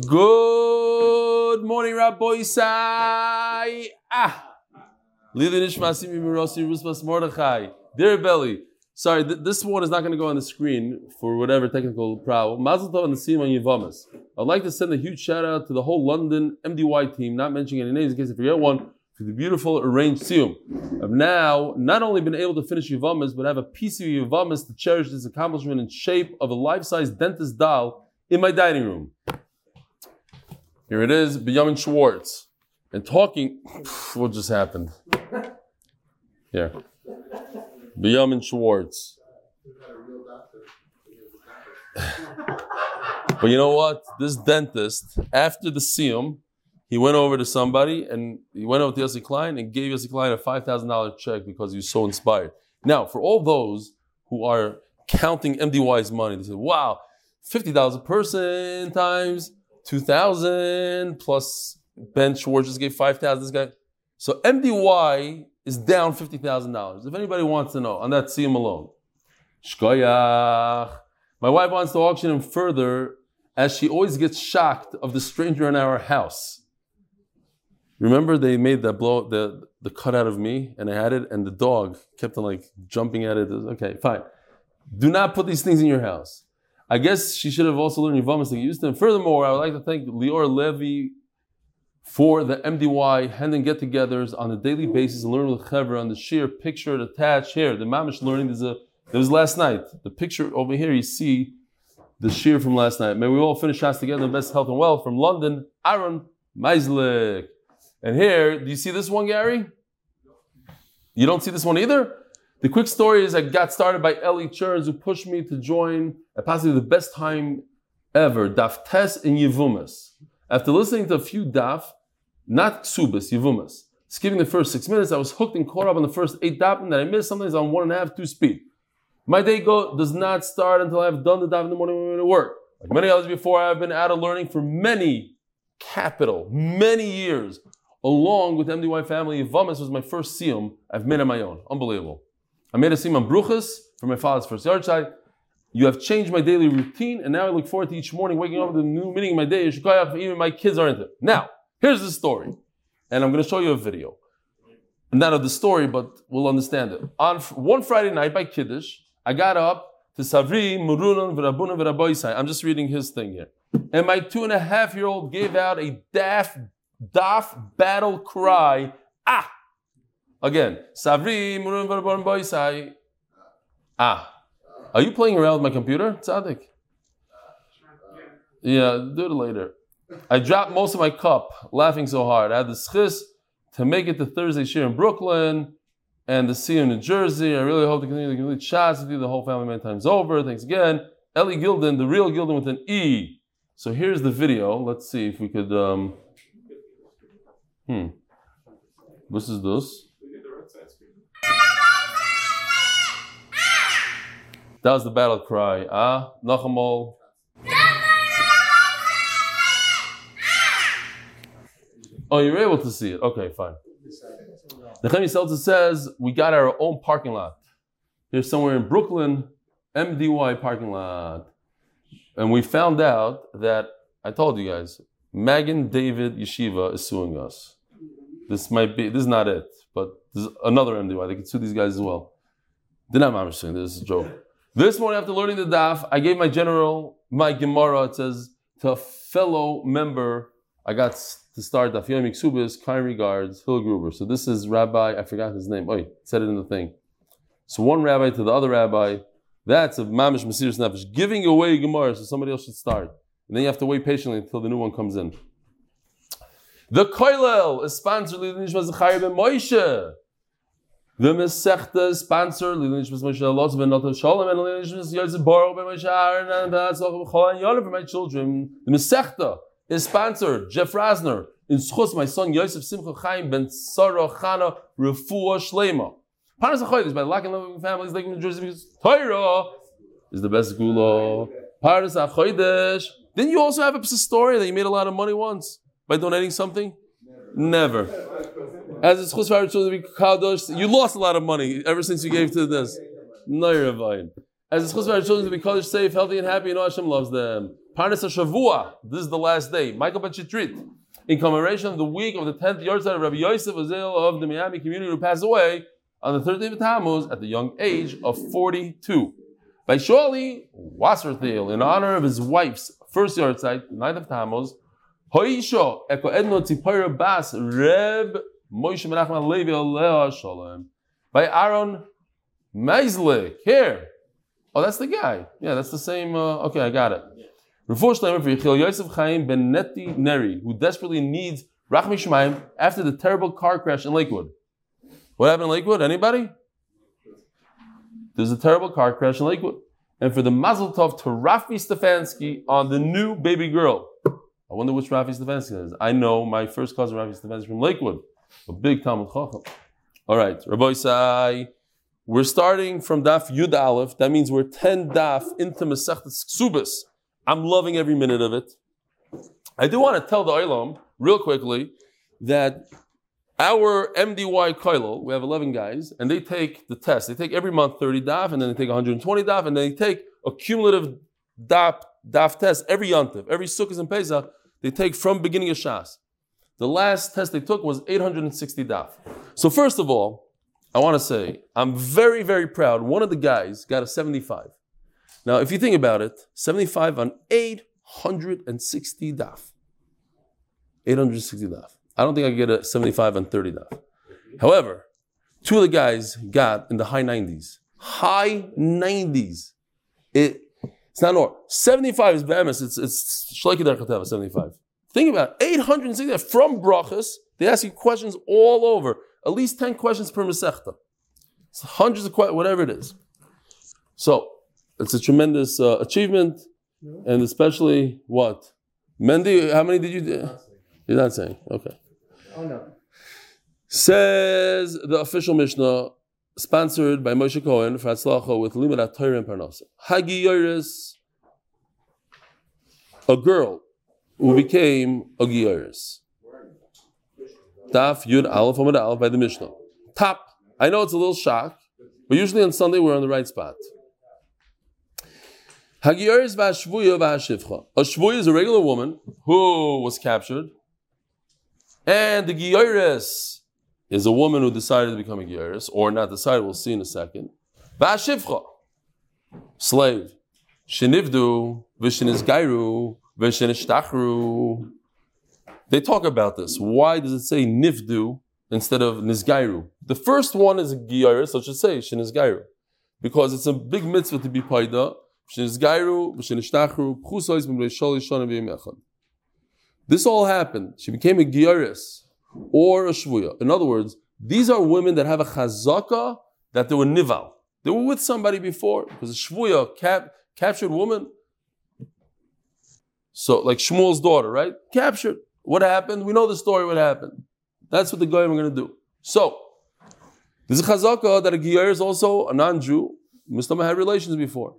Good morning, Rabbi Sai. Ah. Mordechai. Dear Belly. Sorry, th- this one is not going to go on the screen for whatever technical problem. Mazel Tov and the Sima Yivamas. I'd like to send a huge shout out to the whole London MDY team, not mentioning any names in case I forget one, for the beautiful arranged Siyum. I've now not only been able to finish Yivamas, but I have a piece of Yivamas to cherish this accomplishment in shape of a life-size dentist doll in my dining room. Here it is, Benjamin Schwartz. And talking, what just happened? Here. Benjamin Schwartz. but you know what? This dentist, after the Siyum, he went over to somebody and he went over to Yossi Klein and gave Yossi Klein a $5,000 check because he was so inspired. Now, for all those who are counting MDY's money, they say, wow, $50 a person times 2,000 plus Ben Schwartz just gave 5,000. This guy. So MDY is down $50,000. If anybody wants to know, on that, see him alone. Shkoyach. My wife wants to auction him further as she always gets shocked of the stranger in our house. Remember they made that blow the the cut out of me and I had it and the dog kept on like jumping at it. Okay, fine. Do not put these things in your house. I guess she should have also learned Yavamas to get used to. Furthermore, I would like to thank Lior Levy for the MDY hand and get-togethers on a daily basis and learn with Chevra on the sheer picture attached here. The mamish learning is a there was last night. The picture over here you see the shear from last night. May we all finish us together in best health and wealth from London, Aaron Meislik. And here, do you see this one, Gary? You don't see this one either? The quick story is I got started by Ellie Churns who pushed me to join at possibly the best time ever, Daf Tes in Yevumas. After listening to a few Daf, not Ksubas, Yevumas, skipping the first six minutes, I was hooked and caught up on the first eight Daf, and that I missed, sometimes on one and a half, two speed. My day go does not start until I've done the Daf in the morning when I'm at work. Like many others before, I've been out of learning for many, capital, many years. Along with MDY family, Yevumas was my first siyum I've made on my own. Unbelievable. I made a siyum on Bruchas for my father's first yard. You have changed my daily routine, and now I look forward to each morning waking up with a new meaning in my day. Even my kids are into it. Now, here's the story, and I'm going to show you a video. Not of the story, but we'll understand it. On one Friday night by Kiddush, I got up to Savri, Murunan, V'Rabunan, V'Raboisai. I'm just reading his thing here. And my two and a half year old gave out a daft, daft battle cry. Ah! Again, Savri, Murunan, V'Rabunan, Boisai. Ah. Are you playing around with my computer, Tzaddik? Yeah, do it later. I dropped most of my cup laughing so hard. I had the schis to make it to Thursday shir in Brooklyn and the see in New Jersey. I really hope to continue the complete shots with you the whole family many times over. Thanks again. Ellie Gilden, the real Gilden with an E. So here's the video. Let's see if we could. Um, hmm. This is this. That was the battle cry. Ah, Nachamol. Oh, you're able to see it. Okay, fine. The Chemi Seltzer says we got our own parking lot. Here's somewhere in Brooklyn, MDY parking lot. And we found out that, I told you guys, Magen David Yeshiva is suing us. This might be, this is not it, but there's another MDY. They could sue these guys as well. They're not mamish suing, this is a joke. This morning after learning the daf, I gave my general, my Gemara, it says, to a fellow member, I got to start Daf Yomi Ksubis, kind regards, Hill Gruber. So this is Rabbi, I forgot his name. Oh, said it in the thing. So one rabbi to the other rabbi, that's a Mamish Mesiris Nefesh, giving away Gemara so somebody else should start. And then you have to wait patiently until the new one comes in. The Koilel is sponsored by Nishma Zechariah ben Moshe. The is sponsored by Moshe Shalom and Yosef ben Moshe Aaron and and for my children. The Mesechta is sponsored, Jeff Rasner, in Schus, my son Yosef Simcha Chaim ben Sarah Chana Refuah Shlema. Panas HaChodesh, by Lack and Loving Families, like New Jersey, because Torah is the best gula. Paras HaChodesh. Didn't you also have a story that you made a lot of money once by donating something? Never. As it's Chus to be Kadosh, you lost a lot of money ever since you gave to this. No, you're As it's Chus children to be Kadosh safe, healthy, and happy, and Hashem loves them. Parnas Shavua. This is the last day. Michael Bachitrit. In commemoration of the week of the 10th yahrzeit of Rabbi Yosef Azel of the Miami community who passed away on the 13th of Tammuz at the young age of 42. By Sholi Wasserthil, in honor of his wife's first the 9th of Tammuz, Hoisho Eko Edno Tzipora Bas Reb Moshe Menachem Levi Aleh Shalom. By Aaron Meislik. Here. Oh, that's the guy. Yeah, that's the same. Uh, okay, I got it. Refuah Shleimer for Yechiel Yosef Chaim Ben Neti Neri, who desperately needs Rachmi Shemaim after the terrible car crash in Lakewood. What happened in Lakewood? Anybody? There's a terrible car crash in Lakewood. And for the Mazel Tov to Rafi Stefansky on the new baby girl. I wonder which Rafi Stefansky is. I know my first cousin Rafi Stefansky from Lakewood, a big Talmud Chacham. All right, Rabbi Sai. We're starting from Daf Yud Aleph. That means we're 10 Daf into Masechtas Ksubas. I'm loving every minute of it. I do want to tell the Olam real quickly that our MDY Koilo, we have 11 guys, and they take the test. They take every month 30 DAF, and then they take 120 DAF, and then they take a cumulative DAF, DAF test every Yontif, every Sukkot and Pesach, they take from beginning of Shas. The last test they took was 860 DAF. So first of all, I want to say, I'm very, very proud. One of the guys got a 75. Now, if you think about it, 75 on 860 daf. 860 daf. I don't think I could get a 75 on 30 daf. However, two of the guys got in the high 90s. High 90s. It, it's not normal. 75 is Bahamas. It's, it's Khateva, 75. Think about it. 860 from Brachas. They ask you questions all over. At least 10 questions per Masechta. It's hundreds of questions, whatever it is. So, it's a tremendous uh, achievement, and especially what? Mendy, how many did you do? You're not saying. Okay. Oh no. Says the official Mishnah, sponsored by Moshe Cohen for Hatzlacha with Limud Torah and Parnasa. Hagi Yoris, a girl who became a Giyoris. Daf Yud Aleph Amid Aleph by the Mishnah. Top. I know it's a little shock, but usually on Sunday we're on the right spot. Hagiyaris v'ashvuya v'ashivcha. A shvuya is a regular woman who was captured, and the giyaris is a woman who decided to become a giyaris, or not decided. We'll see in a second. V'ashivcha, slave. Shenivdu v'shenizgairu. They talk about this. Why does it say nifdu instead of nizgairu? The first one is a giyaris, so it should say shenizgairu, because it's a big mitzvah to be paida. This all happened. She became a giyaris or a shvuya. In other words, these are women that have a chazaka that they were nival. They were with somebody before because a shvuya cap, captured woman. So, like Shmuel's daughter, right? Captured. What happened? We know the story. What happened? That's what the guy we're going to do. So, there's a chazaka that a giyar is also a non-Jew. Muslim had relations before.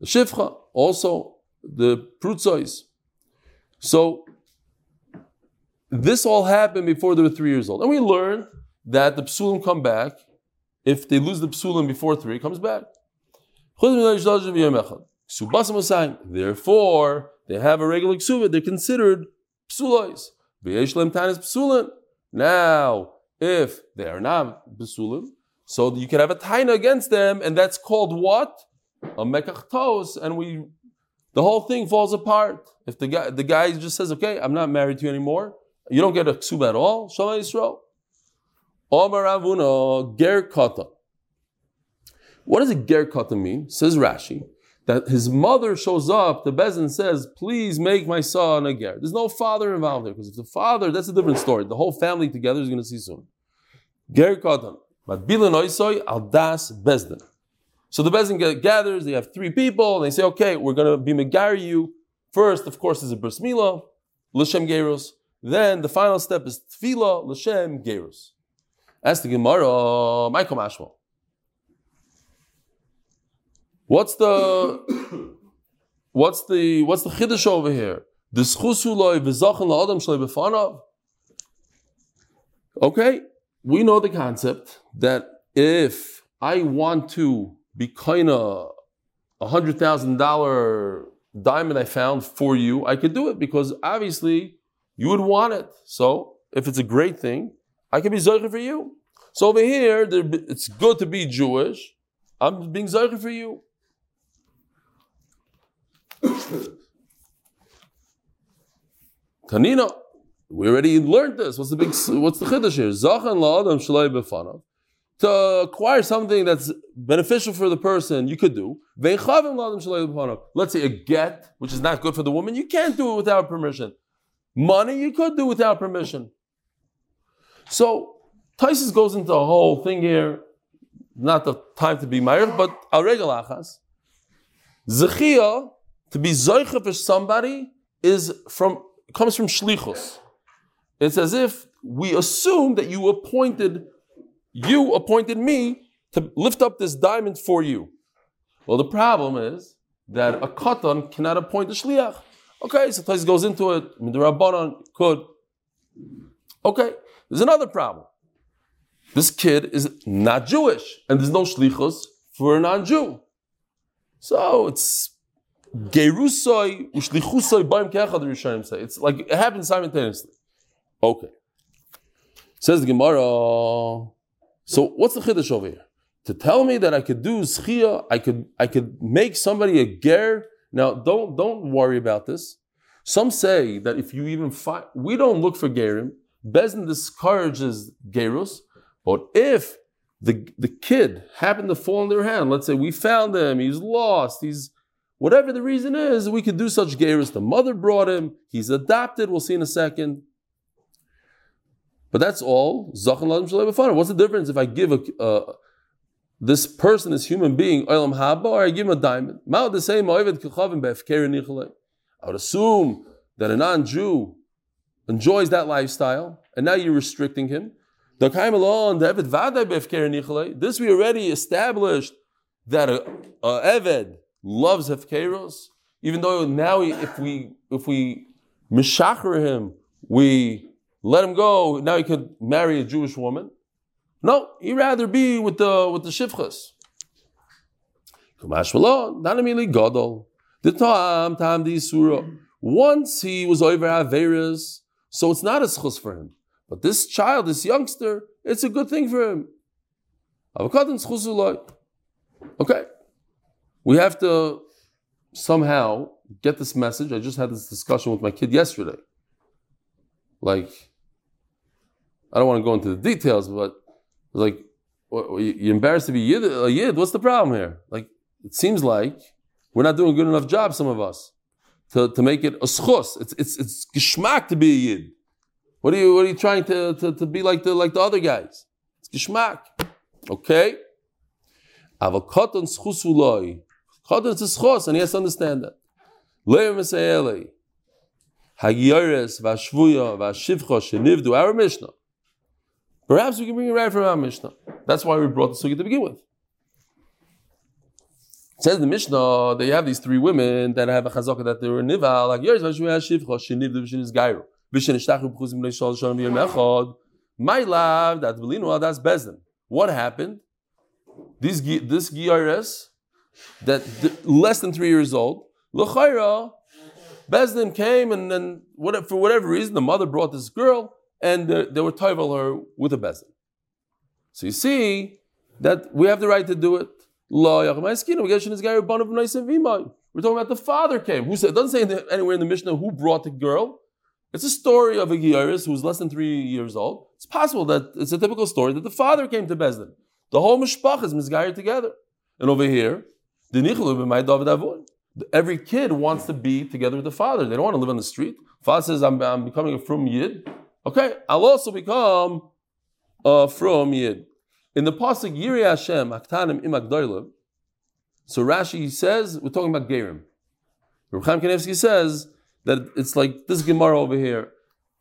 The Shifcha, also the Prutzois. So this all happened before they were three years old. And we learned that the Psulim come back. If they lose the Psulim before three, it comes back. Therefore, they have a regular ksuba. They're considered psulois. Now, if they are not psulim, so you can have a taina against them, and that's called what? a mekach and we, the whole thing falls apart. If the guy, the guy just says, okay, I'm not married to you anymore, you don't get a ksuba at all, Shema Yisrael. Omar ger kata. What does a ger kata mean? Says Rashi, that his mother shows up, the Bezin says, please make my son a ger. There's no father involved there, because if the father, that's a different story. The whole family together is going to see soon. Ger kata. But bilan oisoy al das bezdin. So the Bezin gathers, they have three people, and they say, okay, we're going to be Megar you. First, of course, is a Bris Milah, L'Shem Gerus. Then the final step is Tefillah, L'Shem Gerus. As the Gemara, Michael Mashma. What's the what's the what's the chiddush over here? Okay, we know the concept that if I want to be kind of a hundred thousand dollar diamond I found for you, I could do it because obviously you would want it. So if it's a great thing, I can be Zoicha for you. So over here, it's good to be Jewish. I'm being Zoicha for you. Tanina, we already learned this. What's the big? What's the chiddush here? Zachan la'adam shalei befanav. To acquire something that's beneficial for the person, you could do. Let's say a get, which is not good for the woman, you can't do it without permission. Money, you could do without permission. So Tysus goes into a whole thing here. Not the time to be married, but al regalachas. Zechia, to be zoicha for somebody, is from comes from shlichus. It's as if we assume that you appointed, you appointed me to lift up this diamond for you. Well, the problem is that a katan cannot appoint a shliach. Okay, so Tais goes into it. Midrabanan could. Okay, there's another problem. This kid is not Jewish, and there's no shlichus for a non-Jew. So it's gerusoi ushlichusoi baim kechad. Rishonim say it's like it happens simultaneously. Okay. Says the Gemara. So what's the chiddush over here? To tell me that I could do schia, I could I could make somebody a ger. Now don't don't worry about this. Some say that if you even find, we don't look for gerim. Bezin discourages gerus, but if the the kid happened to fall in their hand, let's say we found him, he's lost, he's whatever the reason is, we could do such gerus. The mother brought him, he's adopted. We'll see in a second. But that's all. What's the difference if I give a, uh, this person, this human being, or I give him a diamond? I would assume that a non-Jew enjoys that lifestyle, and now you're restricting him. This we already established that a, a Eved loves Hefkeros, even though now if we if we mishacher him, we let him go. Now he could marry a Jewish woman. No, he'd rather be with the with the surah. Once he was over Averas, so it's not a schus for him. But this child, this youngster, it's a good thing for him. Okay. We have to somehow get this message. I just had this discussion with my kid yesterday. Like, I don't want to go into the details, but like, you're embarrassed to be yid, a yid. What's the problem here? Like, it seems like we're not doing a good enough job, some of us, to, to make it a schus. It's, it's, it's geschmack to be a yid. What are you, what are you trying to, to, to be like the, like the other guys? It's geschmack. Okay? Schusuloi. Koton is schos, and he has to understand that. Leir Mesayeli. Hagioris, Vashvuya, Vashivcho, Shenivdu, our Mishnah. Perhaps we can bring it right from our Mishnah. That's why we brought the sugi to begin with. It says the Mishnah that you have these three women that have a chazaka that they were nival, like yours, Gairu. My love, that Belino, that's Bezdin. What happened? This, this Giyares, that less than three years old, L'chaira, Bezdin came and then for whatever reason, the mother brought this girl and uh, they were toivel her with a bezin. So you see that we have the right to do it. We're talking about the father came. Who said? It doesn't say anywhere in the Mishnah who brought the girl. It's a story of a Gyaris who's less than three years old. It's possible that it's a typical story that the father came to Bezdin. The whole mishpach is misguided together. And over here, every kid wants to be together with the father. They don't want to live on the street. Father says, I'm, I'm becoming a frum yid. Okay, I'll also become a from Yid. In the pasuk Yiri Hashem Aktanim Im so Rashi says we're talking about Gerim. Reb Chaim Kanevsky says that it's like this Gemara over here,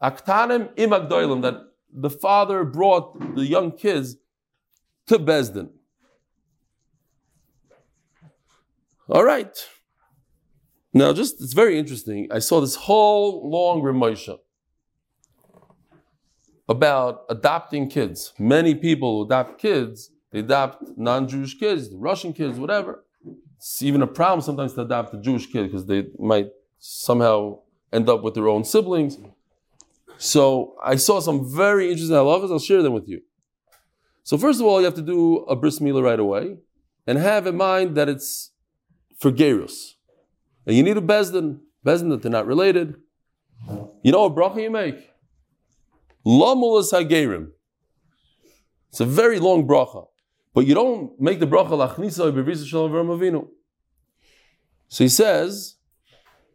Aktanim Im that the father brought the young kids to Bezdin. All right. Now, just it's very interesting. I saw this whole long Ramosha about adopting kids. Many people adopt kids, they adopt non-Jewish kids, Russian kids, whatever. it's even a problem sometimes to adopt a Jewish kid because they might somehow end up with their own siblings. So I saw some very interesting halachas. I'll share them with you. So first of all, you have to do a bris milah right away, and have in mind that it's for gerus, and you need a bezdin, bezdin that they're not related. You know what bracha you make? Lamulas hagerim. It's a very long bracha, but you don't make the bracha lachnisa b'risa shalom avinu. So he says,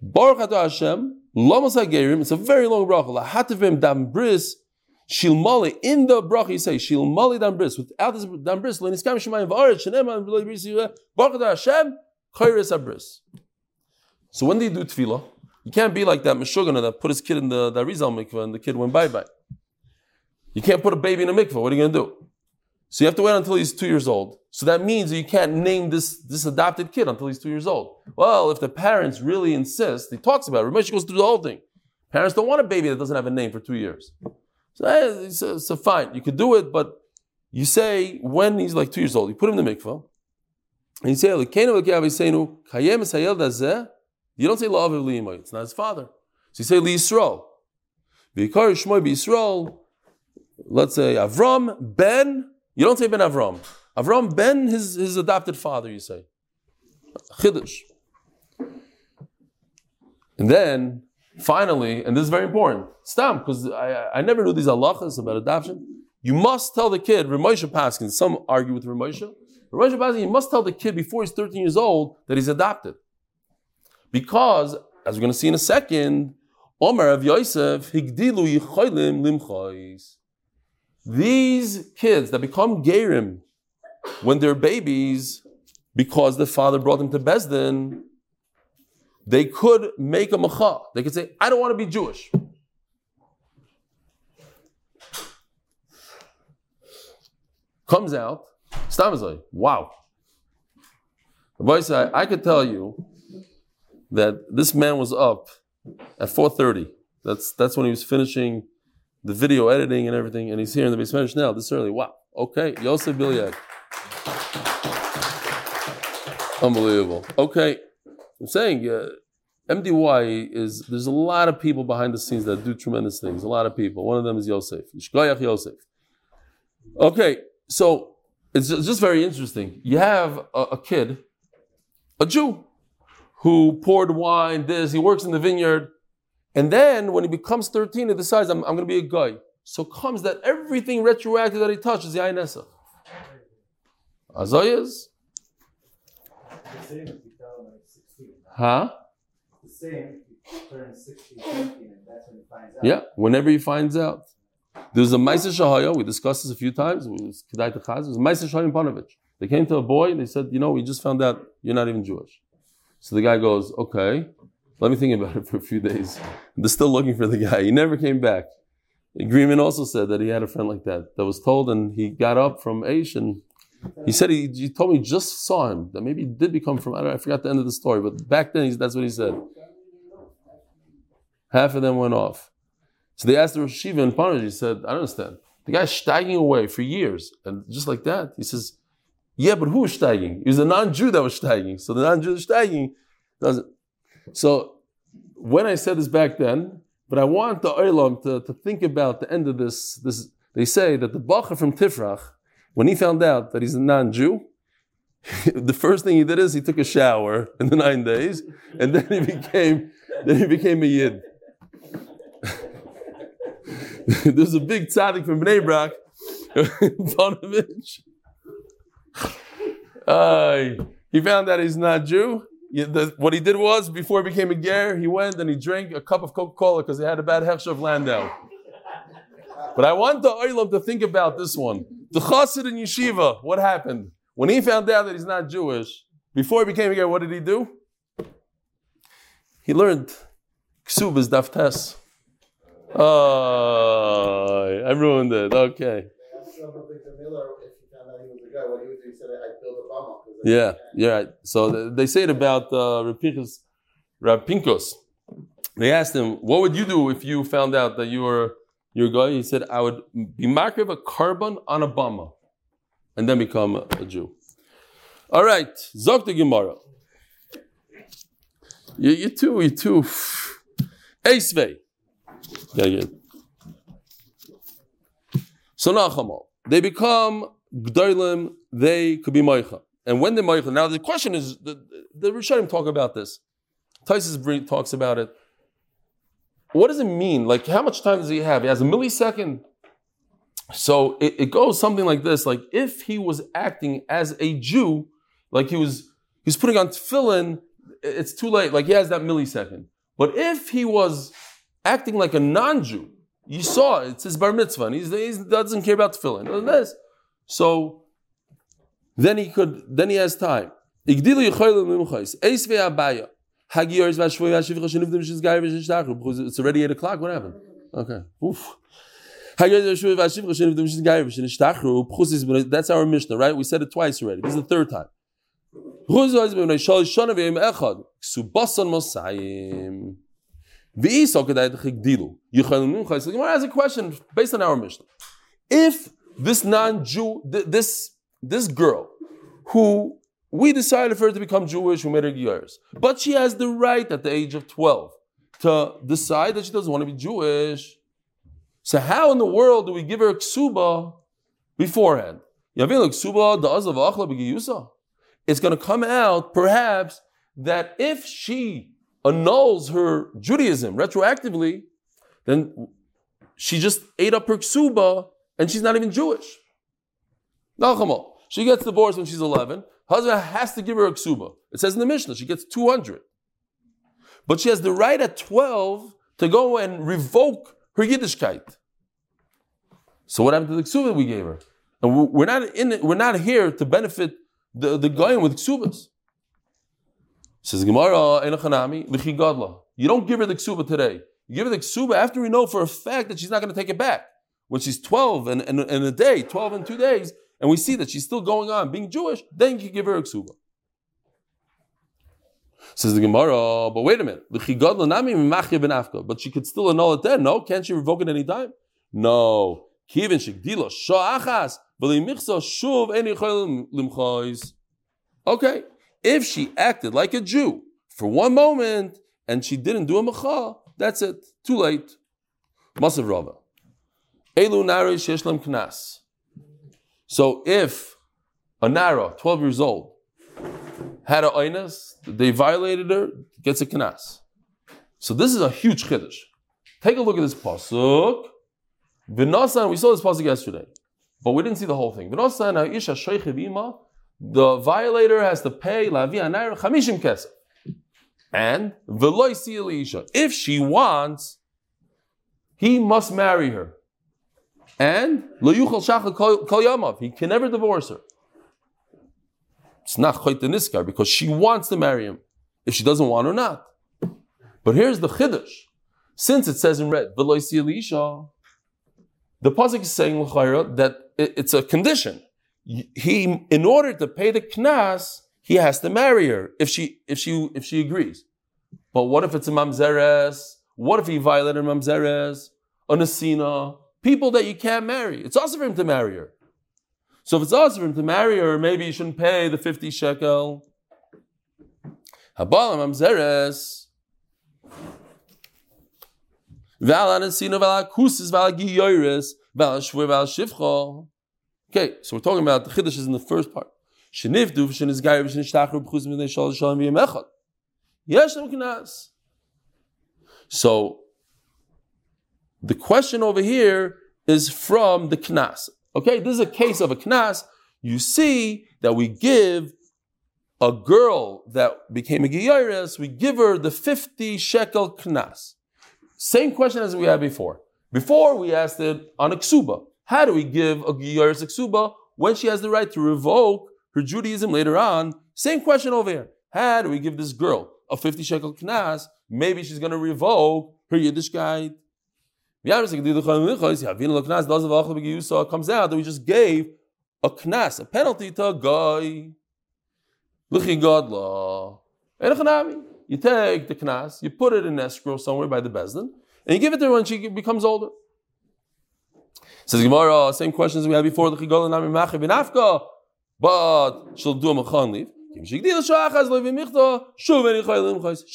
Baruch Hashem, lamas hagerim. It's a very long bracha. Lahativim dam bris Shilmali in the bracha you say Shilmali dam bris without this dam bris leniskam shemayim v'aretz sheneman v'lo bris Baruch Hashem chayres abris. So when do you do tefillah? You can't be like that Meshugana that put his kid in the, the Rizal mikveh and the kid went bye bye. You can't put a baby in a mikveh. What are you going to do? So you have to wait until he's two years old. So that means you can't name this, this adopted kid until he's two years old. Well, if the parents really insist, he talks about it. Ramesh goes through the whole thing. Parents don't want a baby that doesn't have a name for two years. So, eh, so, so fine, you could do it, but you say when he's like two years old, you put him in the mikveh, and you say, you don't say la'aviv li'imay, it's not his father. So you say li'Yisrael. V'ikar shmoy b'Yisrael, let's say Avram ben, you don't say ben Avram. Avram ben his, his adopted father, you say. Chiddush. And then, finally, and this is very important, stam, because I, I never knew these halachas about adoption. You must tell the kid, Ramosha Paskin, some argue with Ramosha. Paskin, you must tell the kid before he's 13 years old that he's adopted. Because, as we're going to see in a second, Omer of Yosef, Higdilu Yicholim Limchois. These kids that become Gerim when they're babies, because the father brought them to Besdin, they could make a macha. They could say, I don't want to be Jewish. Comes out, Stam is like, wow. I, I could tell you that this man was up at 4.30. That's, that's when he was finishing the video editing and everything, and he's here in the basement now this early. Wow. Okay, Yosef Bilyak. Unbelievable. Okay, I'm saying uh, MDY is there's a lot of people behind the scenes that do tremendous things. A lot of people. One of them is Yosef. Yishkoyach Yosef. Okay, so it's just very interesting. You have a, a kid, a Jew, who poured wine. This he works in the vineyard, and then when he becomes 13, he decides I'm, I'm going to be a guy. So comes that everything retroactive that he touches the Ainesa. Azayas. Huh? The same. If he turns 16, 17, and that's when he finds out. Yeah, whenever he finds out. There's a Maisa Shahaya, we discussed this a few times. It was Kedai Techaz. It was Maisa Shahaya Ponevezh. They came to a boy and they said, You know, we just found out you're not even Jewish. So the guy goes, Okay, let me think about it for a few days. They're still looking for the guy. He never came back. Agreement also said that he had a friend like that that was told, and he got up from Aish and he said he, he told me he just saw him that maybe he did become from I, don't know, I forgot the end of the story, but back then he, that's what he said. Half of them went off. So they asked the Rosh Shiva in. He said, "I don't understand. The guy's steiging away for years, and just like that, he says, "Yeah, but who was steiging? It was a non-Jew that was steiging. So the non-Jew steiging doesn't." So when I said this back then, but I want the Olam to, to think about the end of this. This they say that the Bacher from Tifrach when he found out that he's a non-Jew, the first thing he did is he took a shower in the nine days, and then he became then he became a yid. There's a big tzaddik from Bnei Brak, Ponevezh. Uh, he found that he's not Jew. what he did was, before he became a ger, he went and he drank a cup of Coca-Cola because he had a bad hechsher of Landau. But I want the Olam to think about this one. The chassid in yeshiva, what happened? When he found out that he's not Jewish, before he became a guy, what did he do? He learned ksubas daftes. Oh, I ruined it. Okay. Yeah, yeah. So they say it about uh, Rapinkos. They asked him, "What would you do if you found out that you were your guy, he said, I would be marker of a carbon on a bama and then become a Jew. All right, Zok the Gemara. You, you too, you too. Eisvei. Yeah, yeah. So Nachamal. They become Gdoilim, they could be Moicha. And when they're Moicha, now the question is, the, the Rishonim talk about this. Tysus talks about it. What does it mean? Like, how much time does he have? He has a millisecond. So it, it goes something like this: like if he was acting as a Jew, like he was he's putting on tefillin, it's too late. Like he has that millisecond. But if he was acting like a non-Jew, you saw it, it's his bar mitzvah, and he doesn't care about tefillin. This, so then he could, then he has time. Because It's already 8 o'clock. What happened? Okay. Oof. That's our Mishnah, right? We said it twice already. This is the third time. Gemara has a question based on our Mishnah. If this non-Jew, this this girl, who we decided for her to become Jewish, we made her Gyaris. But she has the right at the age of 12 to decide that she doesn't want to be Jewish. So how in the world do we give her ksuba beforehand? It's going to come out, perhaps, that if she annuls her Judaism retroactively, then she just ate up her ksuba and she's not even Jewish. On. She gets divorced when she's 11. Husband has to give her a ksuba. It says in the Mishnah, she gets 200. But she has the right at 12 to go and revoke her Yiddishkeit. So what happened to the ksuba we gave her? And we're not in we're not here to benefit the, the goyim with ksubas. Says Gemara, You don't give her the ksuba today. You give her the ksuba after we know for a fact that she's not going to take it back. When she's 12 and, and, and a day, 12 and two days, and we see that she's still going on being Jewish, then you give her a ksuba. Says the Gemara, but wait a minute. But she could still annul it then. No, can't she revoke it any time? No. Okay. If she acted like a Jew for one moment and she didn't do a mecha, that's it. Too late. Masav Rava. Elu nari sheshlam knas. So if a Nara, 12 years old, had a oinas, they violated her, gets a knas. So this is a huge chiddush. Take a look at this pasuk. V'nasan, we saw this pasuk yesterday, but we didn't see the whole thing. V'nasan ha'isha shoichev the violator has to pay lavi anayr chamishim kesef. And v'loy If she wants, he must marry her. And lo yuchal shachal kol yamav. He can never divorce her. It's not chayt niskar because she wants to marry him. If she doesn't want or not. But here's the chiddush. Since it says in red, v'loisi elisha, the pasuk is saying that it's a condition. He, in order to pay the knas, he has to marry her if she if she if she agrees. But what if it's a mamzeres? What if he violated mamzeres? A nasina? people that you can't marry. It's also for him to marry her. So if it's also for him to marry her, maybe you shouldn't pay the 50 shekel. Habalam Amzeres. Okay, so we're talking about the chiddush is in the first part. So the question over here is from the knas. Okay, this is a case of a knas. You see that we give a girl that became a giyaris, we give her the 50 shekel knas. Same question as we had before. Before we asked it on a ksuba. How do we give a giyaris ksuba when she has the right to revoke her Judaism later on? Same question over here. How do we give this girl a 50 shekel knas? Maybe she's going to revoke her Yiddishkeit it comes out that we just gave a knas, a penalty to a guy. You take the knas, you put it in escrow somewhere by the bezdin, and you give it to her when she becomes older. Says Gemara, same questions we had before. But she'll do a mechan leave. She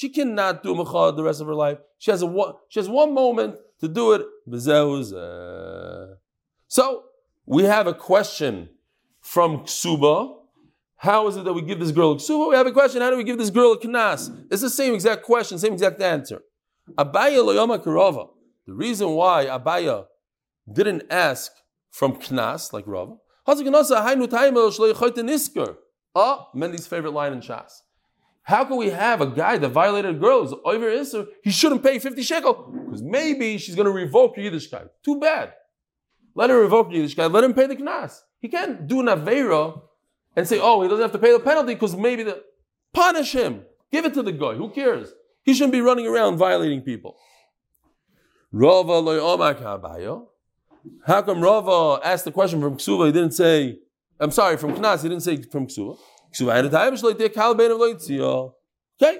cannot do mecha the rest of her life. She has a one, she has one moment to do it. So we have a question from Ksuba. How is it that we give this girl a ksuba? We have a question. How do we give this girl a knas? It's the same exact question, same exact answer. Abaye loyama karava. The reason why Abaye didn't ask from knas like Rava. Ah, Mendy's favorite line in Shas. How can we have a guy that violated a girl over Isser? He shouldn't pay 50 shekel because maybe she's going to revoke your Yiddishkeit. Too bad. Let her revoke your Yiddishkeit. Let him pay the knas. He can't do an Avera and say, oh, he doesn't have to pay the penalty because maybe the. Punish him. Give it to the guy. Who cares? He shouldn't be running around violating people. Rava How come Rava asked the question from Ksuva? He didn't say, I'm sorry, from Knas, he didn't say from Ksuva. Ksuva had a time, Okay.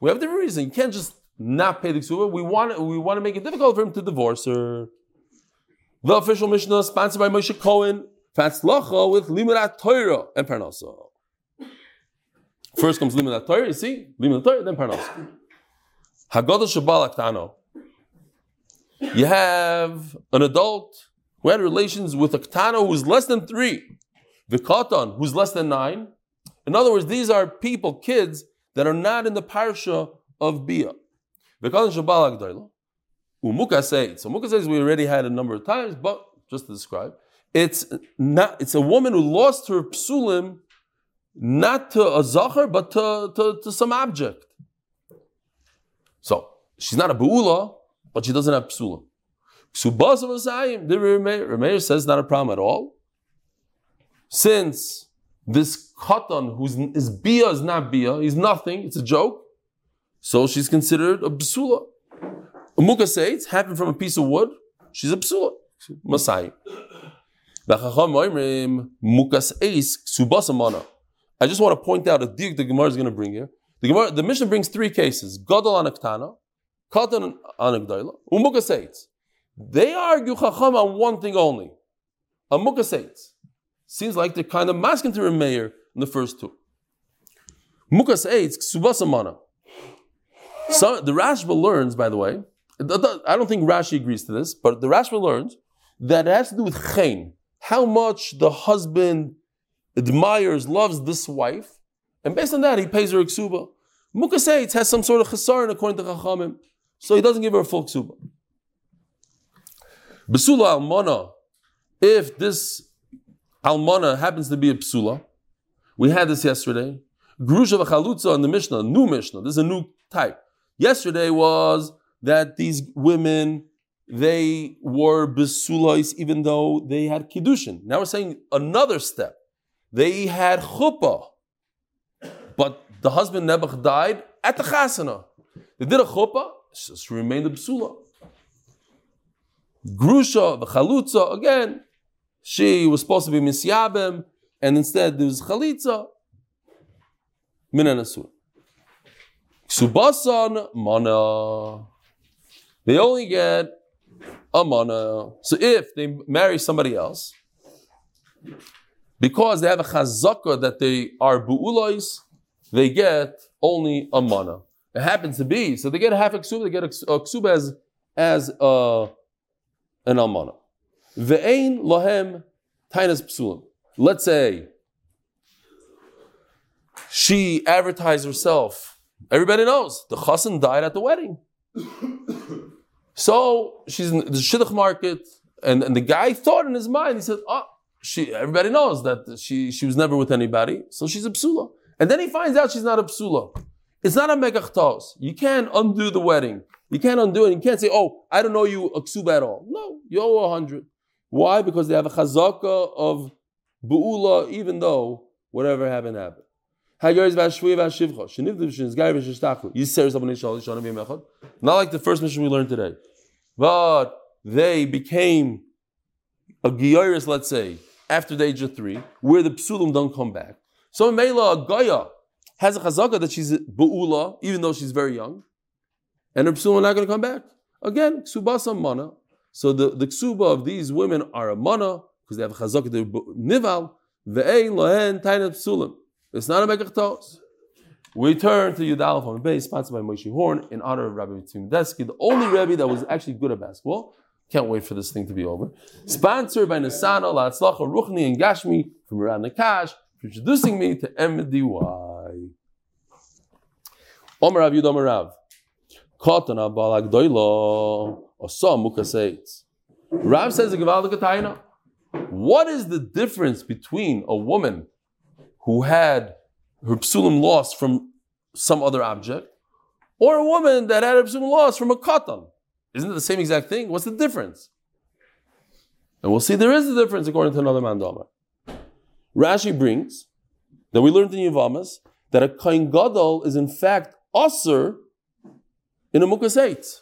We have a different reason. You can't just not pay the Ksuva. We want, we want to make it difficult for him to divorce her. The official Mishnah, sponsored by Moshe Cohen, Fatzlacha with Limudat Torah and Parnasa. First comes Limudat Torah, you see? Limudat Torah, then Parnasa. Haggadah Shabbat Tano. You have an adult who had relations with a Ktano who's less than three. Vikatan, who's less than nine. In other words, these are people, kids, that are not in the parsha of Bia. Vikatan Shabbat Agdayla. Umuka says. So Umuka says we already had a number of times, but just to describe, it's not. It's a woman who lost her psulim, not to a zachar, but to, to, to some object. So she's not a buula, but she doesn't have psulim. Ksubas of Asayim, the Remeir says not a problem at all. Since this katan who's is bia is not bia, he's nothing, it's a joke. So she's considered a psula. Umuka says, happened from a piece of wood, she's a psula. Masai. I just want to point out a dig the Gemara is going to bring here. The Gemara, the Mishnah brings three cases: Gadol anaktana, Katan anagdaila, Umuka says. They argue Chacham on one thing only. A Muka Seems like they're kind of masking to mayor in the first two. Muka says, Ksubasamana. So the Rashba learns, by the way, I don't think Rashi agrees to this, but the Rashba learns that it has to do with chen, how much the husband admires, loves this wife, and based on that, he pays her a ksuba. Muka has some sort of chesaron according to Chachamim, so he doesn't give her a full ksuba. Besula almana, if this almana happens to be a psula, we had this yesterday. Grusha v'chalutza in the Mishnah, new Mishnah. This is a new type. Yesterday was that these women they were besulais even though they had kiddushin. Now we're saying another step. They had chuppah, but the husband Nebuch died at the chasana. They did a chuppah, she remained a besula. Grusha, the Chalutza, again, she was supposed to be Misyabim, and instead there was Chalitza, Minanasur. Subasan, Mana. They only get a Mana. So if they marry somebody else, because they have a chazaka that they are bu'ulais, they get only a mana. It happens to be, so they get half a ksuba, they get a, ksuba as, as a an almana. Ve'ein lohem tainas psulim. Let's say she advertised herself. Everybody knows the chassan died at the wedding. so she's in the shidduch market, and, and the guy thought in his mind, he said, "Oh, she." Everybody knows that she she was never with anybody, so she's a psula. And then he finds out she's not a psula. It's not a megachtos. You can't undo the wedding. You can't undo it. You can't say, oh, I don't know you a ksuba at all. No, you owe a hundred. Why? Because they have a chazaka of bu'ula, even though whatever happened, happened. Not like the first mission we learned today. But they became a giyaris, let's say, after the age of three, where the psulim don't come back. So Mela, a gaya has a chazaka that she's bu'ula, even though she's very young and her psulim are not going to come back. Again, ksubasa mana. So the, the ksuba of these women are a mana, because they have a chazak, they're nival, Ve'ein lohen tainet psulim. It's not a mekach We turn to Yudal on the base, sponsored by Moshe Horn, in honor of Rabbi Tzim Desky, the only Rebbe that was actually good at basketball. Can't wait for this thing to be over. Sponsored by Nisana, Latzlacha, Ruchni, and Gashmi from Iran Nakash for introducing me to MDY. Omer Rav Yud Rav. Abalag Doilo, Osa. Rav says a What is the difference between a woman who had her psulim lost from some other object, or a woman that had her psulim lost from a katan? Isn't it the same exact thing? What's the difference? And we'll see there is a difference according to another mandama. Rashi brings that we learned in Yavamas that a kain gadol is in fact usher in a mukaseit.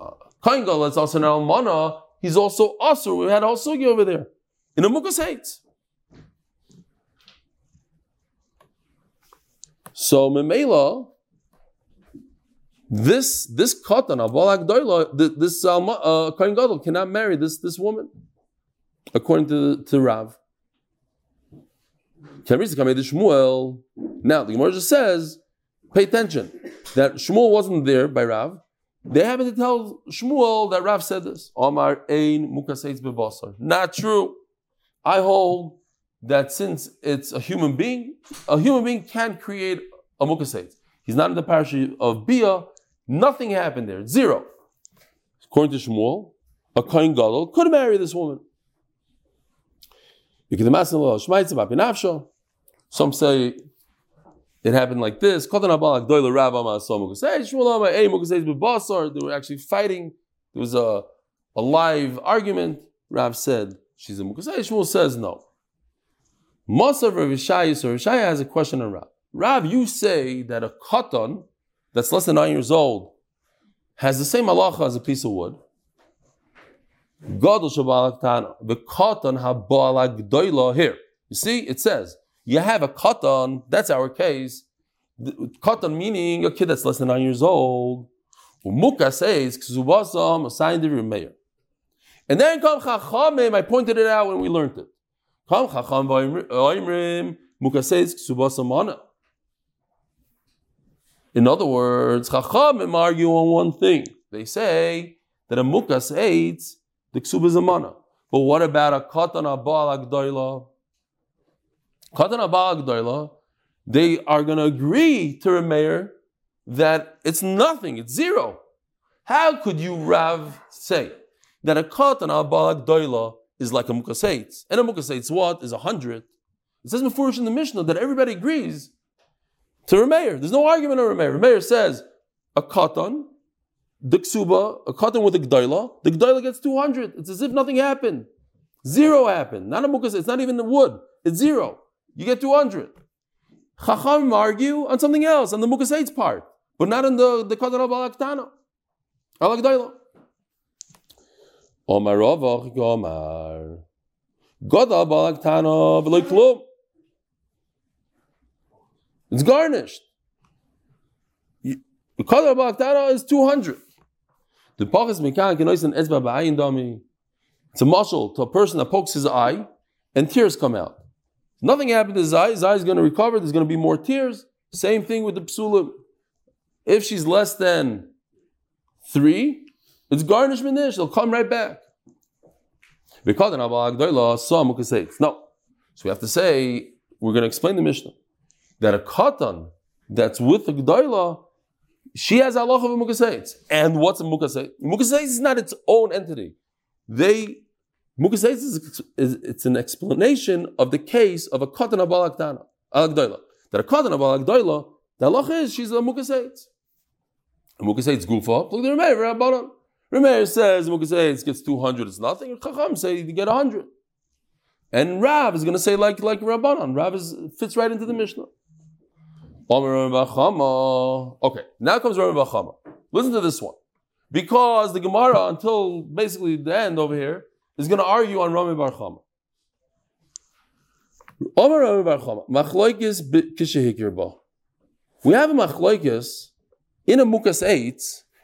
Uh, kain gadol that's also an almana. He's also usher. We had also over there in a mukaseit. So memela, this this katan of this uh, kain gadol cannot marry this this woman, according to to Rav. Now, the Gemara just says, pay attention, that Shmuel wasn't there by Rav. They happened to tell Shmuel that Rav said this. Omar ein mukaseitz bebasar. Not true. I hold that since it's a human being, a human being can't create a mukaseit. He's not in the parish of Bia. Nothing happened there. Zero. According to Shmuel, a kohen gadol could marry this woman. Some say it happened like this. They were actually fighting. There was a, a live argument. Rav said she's a mukasei. Shmuel says no. Mosav Rav Yishai, so Yishai has a question on Rav. Rav, you say that a katan that's less than nine years old has the same halacha as a piece of wood. Gadol shabalak tana. The katan habalak doila here. You see, it says you have a katan. That's our case. Katan meaning a kid that's less than nine years old. Umuka says ksubasam assigned the mayor. And then come chachamim. I pointed it out when we learned it. Come chacham v'oimrim muka says ksubasam ana. In other words, chachamim argue on one thing. They say that a mukas hates the ksuba zamana. But what about a katan abal agdoila? Katan agdoila, they are going to agree to a mayor that it's nothing, it's zero. How could you, Rav, say that a katan abal agdoila is like a mukaseitz? And a mukaseitz what? Is a hundred. It says before in the Mishnah that everybody agrees to Rameir. There's no argument on Rameir. Rameir says a katan the ksuba, a cotton with a gdaila, the gdaila gets 200. It's as if nothing happened. Zero happened. Not a mukas, it's not even the wood. It's zero. You get 200. Chacham argue on something else, on the Mukasaid's part, but not on the, the cotton of alaktana. Alakdaila. Omar Ravach Gomar. Goda balaktana v'loy klum. It's garnished. The color of Aktara is 200. The pachas mikan kenoisen ezba ba'ayin dami. It's a muscle to a person that pokes his eye and tears come out. Nothing happened to. His eye is going to recover. There's going to be more tears. Same thing with the psula. If she's less than three, it's garnishment there. She'll come right back. No. So we have to say, we're going to explain the Mishnah, that a katan that's with a gdaila she has Allah of a. And what's a mukaseitz? Mukaseitz is not its own entity. They mukaseitz is, is, it's an explanation of the case of a katan abal agdoila. That a katan abal agdoila, the Allah is she's a mukaseitz. A mukaseitz gufa. Look the Remeir, Rabbanon. Remeir says mukaseitz gets two hundred. It's nothing. Chacham say you get hundred. And Rav is going to say like like Rabbanon. Rav is, fits right into the Mishnah. Okay, now comes Rami Bar Chama. Listen to this one. Because the Gemara, until basically the end over here, is going to argue on Rami Bar Chama. We have a machloikis in a mukas eight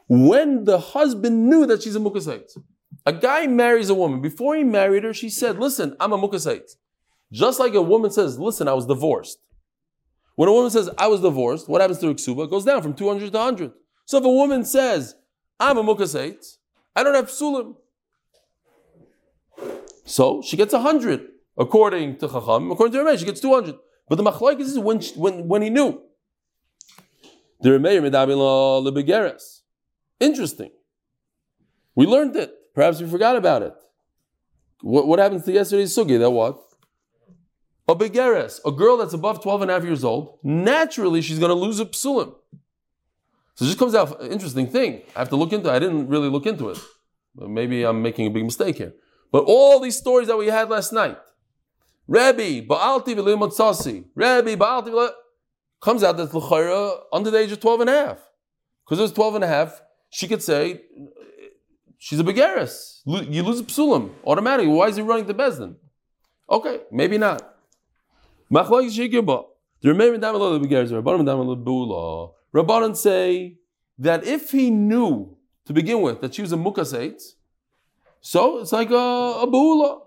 when the husband knew that she's a mukas eight. A guy marries a woman. Before he married her, she said, Listen, I'm a mukas eight. Just like a woman says, listen, I was divorced. When a woman says, I was divorced, what happens to her ksuba? It goes down from 200 to 100. So if a woman says, I'm a mukasait, I don't have psulim. So she gets 100. According to Chacham, according to Ramesh, she gets 200. But the machlaik is when, she- when, when he knew. The Remeir lebegeres. Interesting. We learned it. Perhaps we forgot about it. What, what happens to yesterday's sugi? That what? A begeres, a girl that's above 12 and a half years old, naturally she's going to lose a psulim. So just comes out, interesting thing. I have to look into it. I didn't really look into it. Maybe I'm making a big mistake here. But all these stories that we had last night, Rabbi, Baalti v'limot sasi, Rabbi, Baalti comes out that L'chayra under the age of 12 and a half. Because it was 12 and a half, she could say, she's a begeres. Lo- You lose a psulim automatically. Why is he running to Bezdin? Okay, maybe not. Machlokes shikirba. The remaining damal the begeres, Rabbanim bula. Rabbanim say that if he knew to begin with that she was a mukasait, so it's like a, a bula.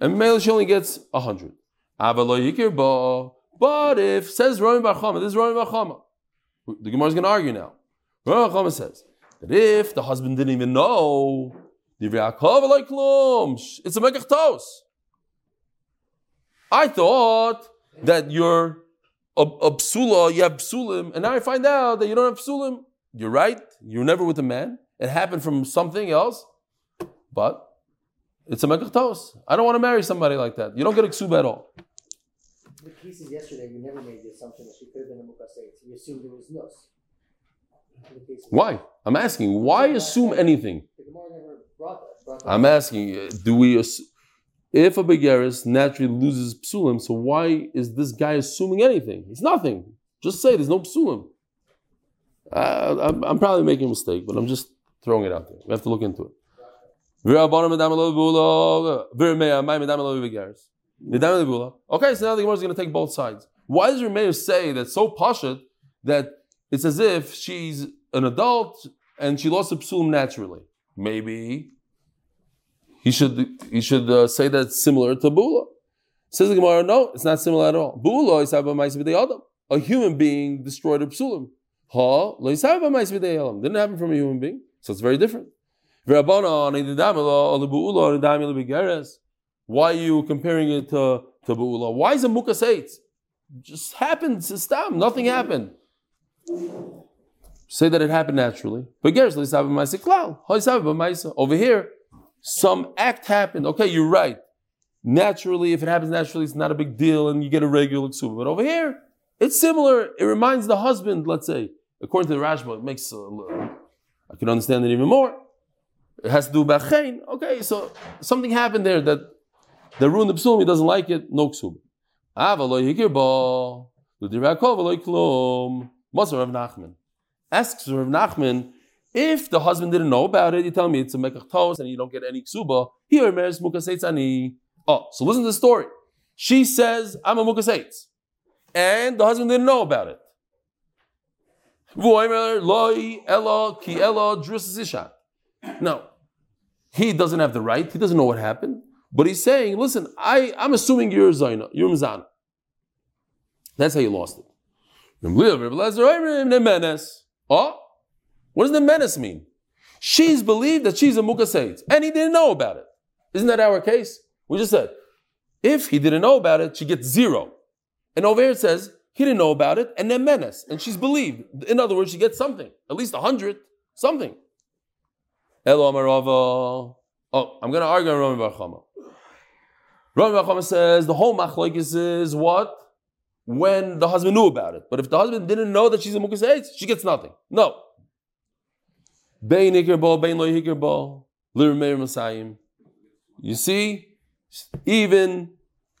And Mela she only gets a hundred. But if says Rami Bar Chama, this is Rami Bar Chama. The Gemara is going to argue now. Rami Bar Chama says that if the husband didn't even know, it's a mekachtos. I thought that you're a, a psula, you have psulim, and now I find out that you don't have psulim. You're right. You're never with a man. It happened from something else, but it's a mekach. I don't want to marry somebody like that. You don't get a ksuba at all. The cases yesterday, you never made the assumption that she could have been a mukaseit. You assumed it was cases- Why? I'm asking. Why assume anything? The Gemara never brought that. Brought that I'm asking. uh, Do we? If a begaris naturally loses psulim, so why is this guy assuming anything? It's nothing. Just say there's no psulim. Uh, I'm, I'm probably making a mistake, but I'm just throwing it out there. We have to look into it. Okay, so now the Gemara is going to take both sides. Why does Remeir say that so pashut that it's as if she's an adult and she lost a psulim naturally? Maybe he should he should uh, say that similar to bula. Says the Gemara, no, it's not similar at all. Bula is. A human being destroyed a psulim. Ha. Didn't happen from a human being, so it's very different. Why are you comparing it to, to bu'ula? Why is it mukaseit? Just happened, stam, nothing happened. Say that it happened naturally. But. Over here, some act happened. Okay, you're right. Naturally, if it happens naturally, it's not a big deal and you get a regular ksuba. But over here, it's similar. It reminds the husband, let's say, according to the Rashba, it makes, I can understand it even more. It has to do with. Okay, so something happened there that, that ruined the psulm. He doesn't like it. No ksuba. Ava lo yikir bo. L'dirakov lo yiklum. Moser Rav Nachman. Asks Rav Nachman, if the husband didn't know about it, you tell me it's a mekach tos and you don't get any ksuba. Here, meres mukasetzani. Oh, so listen to the story. She says, I'm a mukasetz. And the husband didn't know about it. Ki isha. No, he doesn't have the right. He doesn't know what happened. But he's saying, listen, I, I'm assuming you're Zaina, you're Mizana. That's how you lost it. Oh, what does the menace mean? She's believed that she's a mukaseit, and he didn't know about it. Isn't that our case? We just said, if he didn't know about it, she gets zero. And over here it says, he didn't know about it, and then menace, and she's believed. In other words, she gets something, at least a hundred, something. Elo Amarava. Oh, I'm going to argue on Rami Bar Chama. Rami Bar Chama says the whole machlokes is what? When the husband knew about it. But if the husband didn't know that she's a mukaseit, she gets nothing. No. Bein ikirbo, bein lo ikirbo, lirmeir masayim. You see, even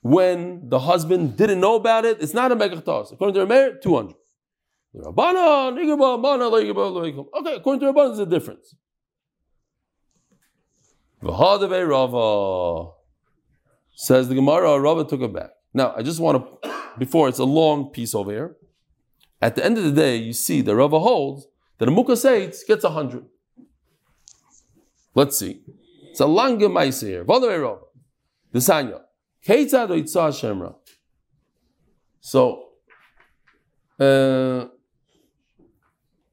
when the husband didn't know about it, it's not a megach tos. According to Rameir, 200. Rabbana, ikirbo, bana, lo ikirbo, lo ikirbo. Okay, according to Rabbana, there's a difference. V'hadavei Rava. Says the Gemara, Rava took it back. Now, I just want to, before it's a long piece over here. At the end of the day, you see the Rava holds that a Mukaseitz gets a hundred. Let's see. It's a lange Maise here. V'hadavei Rava. The Sanya. Keitzad Oitzah Shemra. So, uh,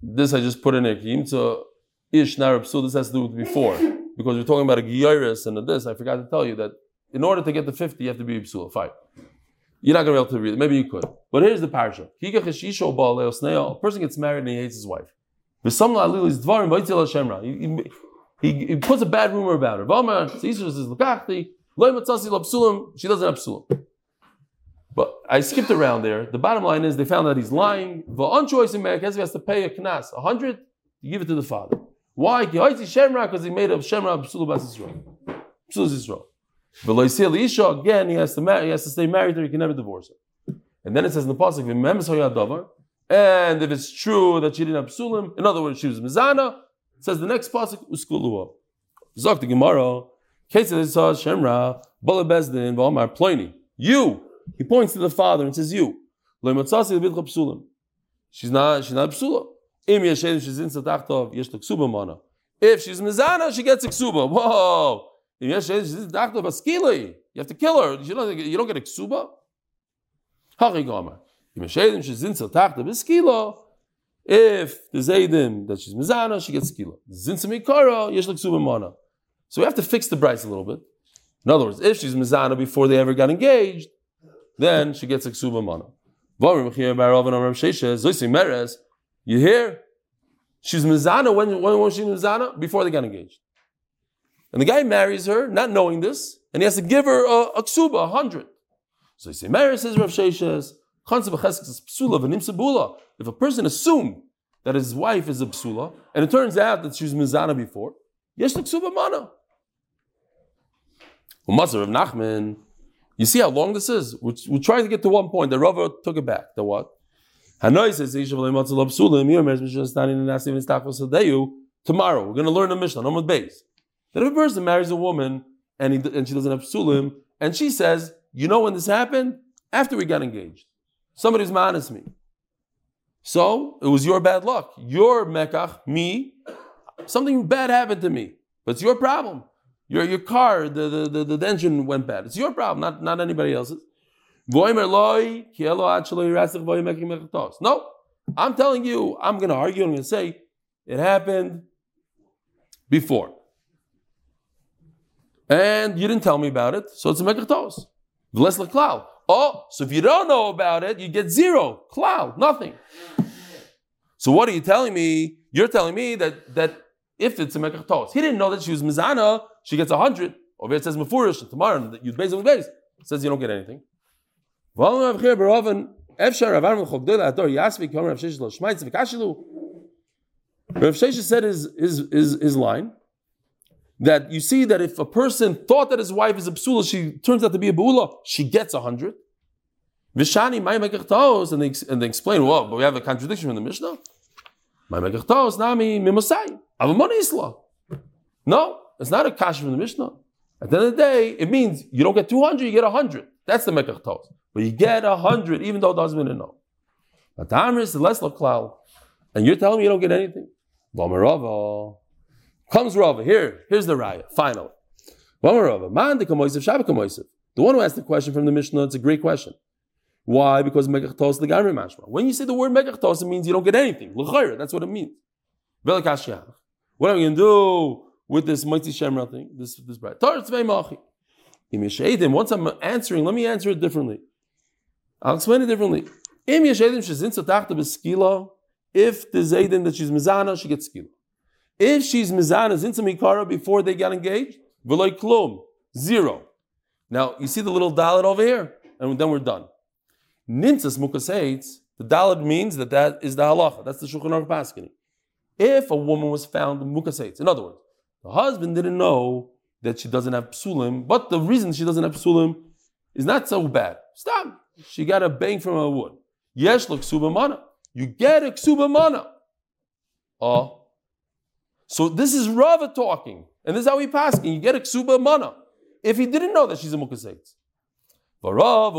this I just put in. Yimtza Ish Nar Psul, this has to do with before. Because we're talking about a Giyaris and a this, I forgot to tell you that in order to get the 50, you have to be Psul, fine. You're not going to be able to read it. Maybe you could. But here's the parsha. A person gets married and he hates his wife. He, he, he puts a bad rumor about her. She doesn't have psulim. But I skipped around there. The bottom line is they found that he's lying. choice in Merkez, has to pay a knas, a hundred, you give it to the father. Why? Because he made a shemra psul bas Yisrael. Psul Yisrael. But again, he has to marry, he has to stay married to her, he can never divorce her. And then it says in the pasuk, and if it's true that she didn't have psulim, in other words, she was mizana, says the next pasuk, uskuluah. Zok the Gemara, Kesed Shemra, Bala Bezdin, V'omar Ploini. You, he points to the father and says, You. She's not, she's not psula. Im yeshem she's in satachtov, yesh ksuba mana. If she's mizana, she gets a ksuba. Whoa! Im yeshem she's in satachtov, askili. You have to kill her. You don't, you don't get a ksuba. Hachi gomer. Im yeshem she's in satachtov, askila. If the zaydim that she's mizana, she gets kilo. Zinsa mikara, yesh ksuba mana. So we have to fix the price a little bit. In other words, if she's mizana before they ever got engaged, then she gets a ksuba mana. You hear? She's mizana when, when was she mizana? Before they got engaged. And the guy marries her, not knowing this, and he has to give her a, a ksuba, a hundred. So he say, Mary says Rav Sheshes, if a person assumed that his wife is a psula, and it turns out that she was mizana before, yes, the ksuba mana. Umazar of Nachman, you see how long this is? We're, we're trying to get to one point. The Rava took it back. The what? Tomorrow, we're going to learn the Mishnah, Nomad base. That if a person marries a woman and, he, and she doesn't have psulim, and she says, You know when this happened? After we got engaged. Somebody's honest me. So it was your bad luck. Your mekach, me, something bad happened to me. But it's your problem. Your, your car, the, the, the, the engine went bad. It's your problem, not, not anybody else's. No, I'm telling you, I'm going to argue, I'm going to say, it happened before. And you didn't tell me about it, so it's a mekachtos. V'les klal. Oh, so if you don't know about it, you get zero. Cloud, nothing. So what are you telling me? You're telling me that, that if it's a mekachtos, he didn't know that she was mizana, she gets a hundred. Over it says mefurish tomorrow. You on base. It says you don't get anything. Rav Shesha said his, his, his, his line that you see that if a person thought that his wife is a psula, she turns out to be a bula, she gets a hundred. Vishani my and they and they explain, well, but we have a contradiction from the Mishnah. My nami mimosai. Avamoni isla. No, it's not a kash from the Mishnah. At the end of the day, it means you don't get 200, you get 100. That's the Mekach Tos. But you get a 100, even though it doesn't mean no. But the Amr is less laklal. And you're telling me you don't get anything? Rava. Comes Rava. Here, here's the raya, finally. Rava. Man the The one who asked the question from the Mishnah, it's a great question. Why? Because Mekach Tos the Gamri Mashma. When you say the word Mekach Tos, it means you don't get anything. L'chayr, That's what it means. What am I going to do? with this mighty Shemra thing, this this bright. Once I'm answering, let me answer it differently. I'll explain it differently. If the Zaydin that she's mizana, she gets skila. If she's mizana zinsa mikara before they got engaged, v'loy klum, zero. Now you see the little dalit over here, and then we're done. Ninsas mukaseitz, the dalit means that that is the halacha. That's the shulchan aruch paskini. If a woman was found mukaseitz, in other words, the husband didn't know that she doesn't have psulim, but the reason she doesn't have psulim is not so bad. Stop. She got a bang from a wood. Yesh look ksuba mana. You get a ksuba mana. Oh. So this is Rava talking. And this is how he passing. You get a ksuba mana. If he didn't know that she's a mukaseit. But Rav,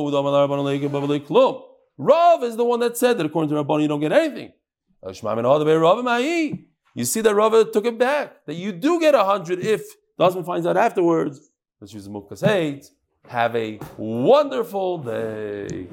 Rav is the one that said that according to Rabban you don't get anything. You see that Rava took it back. That you do get a hundred if the finds out afterwards that she's a mukaseit. Have a wonderful day.